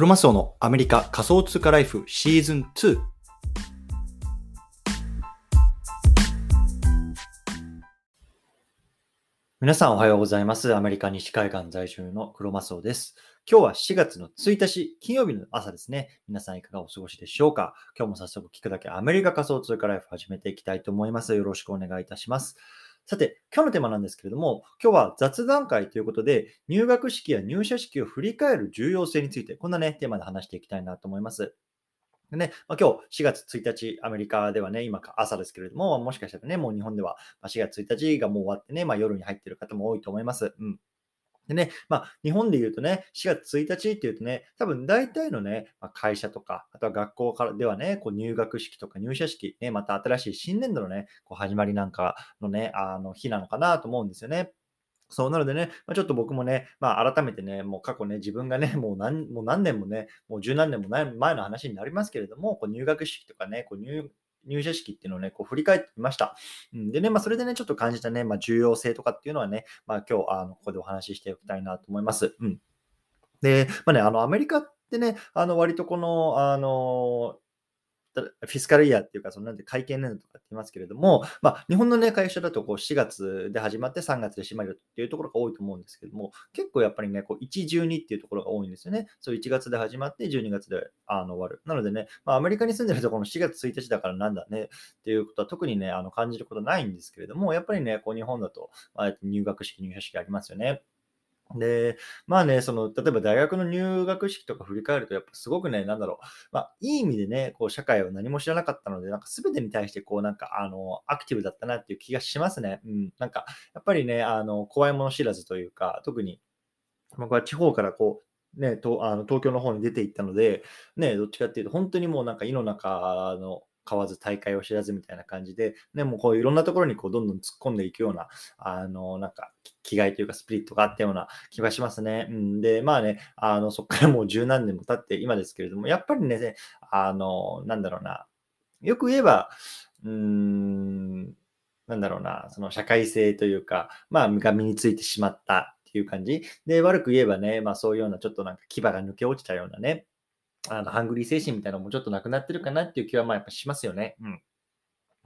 クロマスオのアメリカ仮想通貨ライフシーズン2。皆さんおはようございます。アメリカ西海岸在住のクロマスオです。今日は4月の1日、金曜日の朝ですね。皆さんいかがお過ごしでしょうか？今日も早速聞くだけアメリカ仮想通貨ライフ始めていきたいと思います。よろしくお願いいたします。さて、今日のテーマなんですけれども、今日は雑談会ということで、入学式や入社式を振り返る重要性について、こんなね、テーマで話していきたいなと思います。でね、まあ、今日4月1日、アメリカではね、今朝ですけれども、もしかしたらね、もう日本では4月1日がもう終わってね、まあ、夜に入っている方も多いと思います。うん。でね、まあ、日本で言うとね、4月1日っていうとね、多分大体のね、まあ、会社とか、あとは学校からではね、こう入学式とか入社式、ね、また新しい新年度のね、こう始まりなんかのね、あの日なのかなと思うんですよね。そうなのでね、まあ、ちょっと僕もね、まあ、改めてね、もう過去ね、自分がね、もう何もう何年もね、もう十何年も前の話になりますけれども、こう入学式とかね、こう入入社式っていうのをね、こう振り返ってみました。うん、でね、まあ、それでね、ちょっと感じたね、まあ、重要性とかっていうのはね、まあ、今日、あの、ここでお話ししておきたいなと思います。うん。で、まあね、あの、アメリカってね、あの、割とこの、あの、フィスカルイヤーっていうか、そのなんて会計年度とかって言いますけれども、まあ、日本のね、会社だとこう4月で始まって3月で閉まるっていうところが多いと思うんですけども、結構やっぱりね、こう1、12っていうところが多いんですよね。そう1月で始まって12月であの終わる。なのでね、まあ、アメリカに住んでるとこの4月1日だからなんだねっていうことは特にね、あの感じることないんですけれども、やっぱりね、こう日本だと、まあ、入学式、入社式ありますよね。で、まあね、その、例えば大学の入学式とか振り返ると、やっぱすごくね、なんだろう、まあ、いい意味でね、こう、社会を何も知らなかったので、なんか全てに対して、こう、なんか、あの、アクティブだったなっていう気がしますね。うん。なんか、やっぱりね、あの、怖いもの知らずというか、特に、僕は地方からこう、ね、とあの東京の方に出て行ったので、ね、どっちかっていうと、本当にもうなんか、井の中の、買わず大会を知らずみたいな感じで、ね、もこういろんなところにこうどんどん突っ込んでいくような、あの、なんか、気概というかスプリットがあったような気がしますね。うん、で、まあね、あの、そこからもう十何年も経って今ですけれども、やっぱりね、あの、なんだろうな、よく言えば、うーん、なんだろうな、その社会性というか、まあ、が身についてしまったっていう感じ。で、悪く言えばね、まあそういうようなちょっとなんか牙が抜け落ちたようなね、あの、ハングリー精神みたいなのもちょっとなくなってるかなっていう気は、まあ、やっぱしますよね。うん。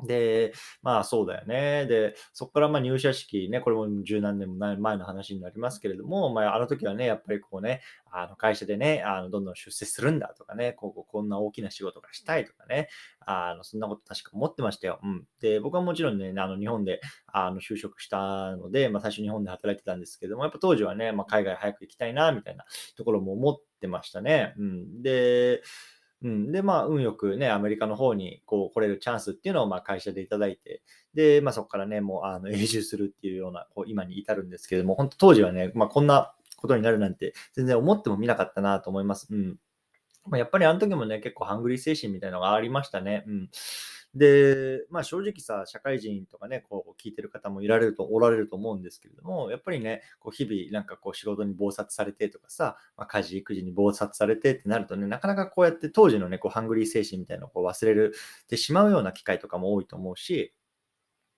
で、まあそうだよね。で、そこからまあ入社式ね、これも十何年も前の話になりますけれども、まああの時はね、やっぱりこうね、あの会社でね、あのどんどん出世するんだとかね、こうこんな大きな仕事がしたいとかね、あのそんなこと確か思ってましたよ。うん。で、僕はもちろんね、あの日本であの就職したので、まあ最初日本で働いてたんですけども、やっぱ当時はね、まあ海外早く行きたいな、みたいなところも思ってましたね。うん。で、うん、で、まあ、運よくね、アメリカの方にこう来れるチャンスっていうのをまあ会社でいただいて、で、まあ、そこからね、もうあの永住するっていうような、こう今に至るんですけれども、本当当時はね、まあ、こんなことになるなんて全然思ってもみなかったなと思います。うん。まあ、やっぱりあの時もね、結構ハングリー精神みたいなのがありましたね。うん。で、まあ正直さ、社会人とかね、こう聞いてる方もいられると、おられると思うんですけれども、やっぱりね、こう日々なんかこう仕事に忙殺されてとかさ、まあ、家事、育児に忙殺されてってなるとね、なかなかこうやって当時のね、こうハングリー精神みたいなのをこう忘れるてしまうような機会とかも多いと思うし、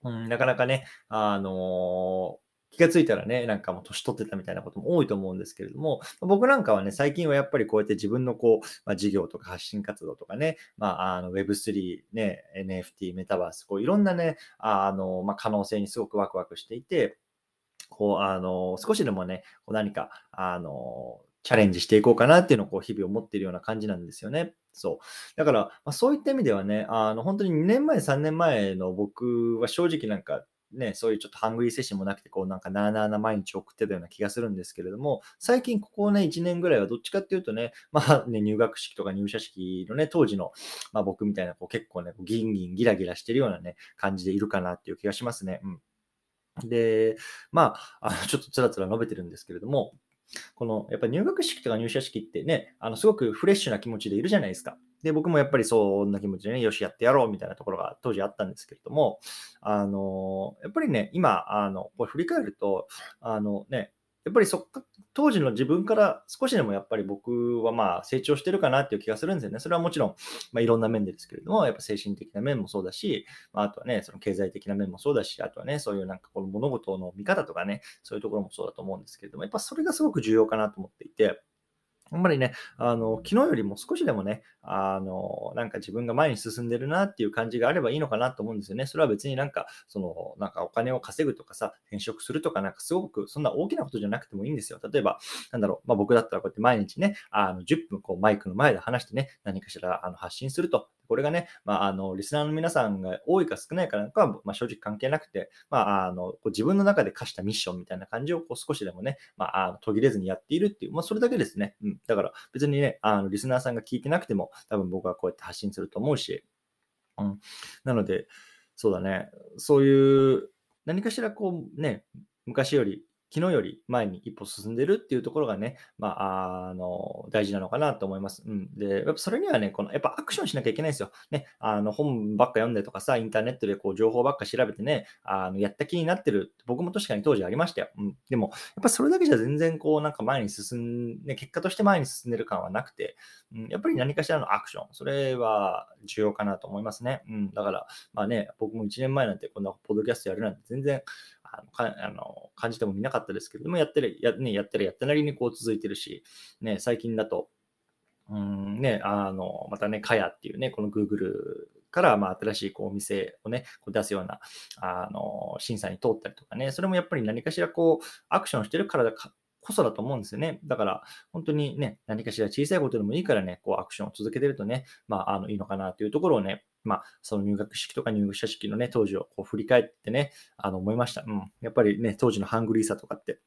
うん、なかなかね、あのー気がついたらね、なんかもう年取ってたみたいなことも多いと思うんですけれども、僕なんかはね、最近はやっぱりこうやって自分のこう、まあ、事業とか発信活動とかね、まあ、あの Web3、ね、NFT、メタバース、こういろんなね、あの、まあ、可能性にすごくワクワクしていて、こう、あの、少しでもね、こう何か、あの、チャレンジしていこうかなっていうのをこう日々思っているような感じなんですよね。そう。だから、まあ、そういった意味ではね、あの本当に2年前、3年前の僕は正直なんかね、そういうちょっとハングリー精神もなくて、こうなんかなーなーな毎日送ってたような気がするんですけれども、最近ここね、1年ぐらいはどっちかっていうとね、まあね、入学式とか入社式のね、当時の、まあ僕みたいな、こう結構ね、ギンギンギラギラしてるようなね、感じでいるかなっていう気がしますね。うん。で、まあ、あのちょっとつらつら述べてるんですけれども、この、やっぱ入学式とか入社式ってね、あの、すごくフレッシュな気持ちでいるじゃないですか。で、僕もやっぱりそんな気持ちでね、よし、やってやろうみたいなところが当時あったんですけれども、あの、やっぱりね、今、あの、これ振り返ると、あのね、やっぱりそっか、当時の自分から少しでもやっぱり僕はまあ成長してるかなっていう気がするんですよね。それはもちろん、まあ、いろんな面でですけれども、やっぱ精神的な面もそうだし、まあ、あとはね、その経済的な面もそうだし、あとはね、そういうなんかこの物事の見方とかね、そういうところもそうだと思うんですけれども、やっぱそれがすごく重要かなと思っていて、あんまりね、あの、昨日よりも少しでもね、あの、なんか自分が前に進んでるなっていう感じがあればいいのかなと思うんですよね。それは別になんか、その、なんかお金を稼ぐとかさ、転職するとか、なんかすごくそんな大きなことじゃなくてもいいんですよ。例えば、なんだろう、まあ僕だったらこうやって毎日ね、あの、10分こうマイクの前で話してね、何かしらあの発信すると。これがね、まあ、あの、リスナーの皆さんが多いか少ないかなんかは、まあ、正直関係なくて、まあ、あの、こう自分の中で課したミッションみたいな感じをこう少しでもね、まあ、あの途切れずにやっているっていう、まあ、それだけですね。うん。だから、別にね、あの、リスナーさんが聞いてなくても、多分僕はこうやって発信すると思うし、うん。なので、そうだね、そういう、何かしらこうね、昔より昨日より前に一歩進んでるっていうところがね、まあ、あの、大事なのかなと思います。うん。で、やっぱそれにはね、この、やっぱアクションしなきゃいけないんですよ。ね、あの、本ばっか読んでとかさ、インターネットでこう、情報ばっか調べてね、あの、やった気になってる。僕も確かに当時ありましたよ。うん。でも、やっぱそれだけじゃ全然こう、なんか前に進ん、ね、結果として前に進んでる感はなくて、うん、やっぱり何かしらのアクション、それは重要かなと思いますね。うん。だから、まあね、僕も1年前なんてこんなポッドキャストやるなんて全然、あのかあの感じてもみなかったですけれども、やってる、や,、ね、やったらやったなりにこう続いてるし、ね、最近だと、うんね、あの、またね、かやっていうね、この Google から、まあ、新しいこうお店をね、こう出すような、あの、審査に通ったりとかね、それもやっぱり何かしらこう、アクションしてるからだかこそだと思うんですよね。だから、本当にね、何かしら小さいことでもいいからね、こうアクションを続けてるとね、まあ、あの、いいのかなというところをね、まあ、その入学式とか入学者式のね、当時をこう振り返ってね、あの思いました。うん。やっぱりね、当時のハングリーさとかって、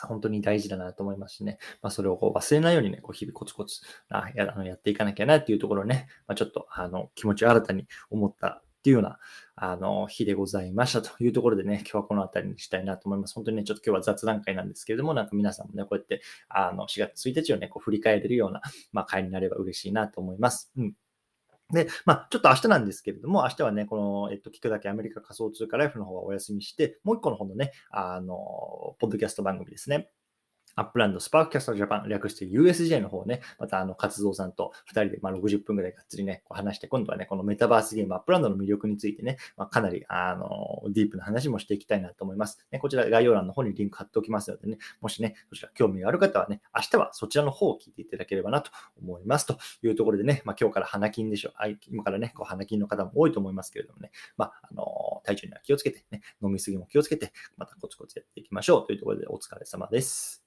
本当に大事だなと思いますしね。まあ、それをこう忘れないようにね、こう日々コツコツあやあのやっていかなきゃなっていうところをね、まあ、ちょっとあの気持ちを新たに思ったっていうような、あの、日でございましたというところでね、今日はこの辺りにしたいなと思います。本当にね、ちょっと今日は雑談会なんですけれども、なんか皆さんもね、こうやって、あの、4月1日をね、こう振り返れるような、まあ、会になれば嬉しいなと思います。うん。で、まあ、ちょっと明日なんですけれども、明日はね、この、えっと、聞くだけアメリカ仮想通貨ライフの方はお休みして、もう一個の方のね、あの、ポッドキャスト番組ですね。アップランド、スパークキャストジャパン、略して USJ の方ね、またあの、活動さんと2人で、まあ、60分ぐらいがっつりね、こう話して、今度はね、このメタバースゲーム、アップランドの魅力についてね、まあ、かなり、あの、ディープな話もしていきたいなと思います。ね、こちら概要欄の方にリンク貼っておきますのでね、もしね、そちら興味がある方はね、明日はそちらの方を聞いていただければなと思います。というところでね、まあ、今日から花金でしょう。今からね、こう花金の方も多いと思いますけれどもね、まあ、あの、体調には気をつけて、ね、飲みすぎも気をつけて、またコツコツやっていきましょうというところでお疲れ様です。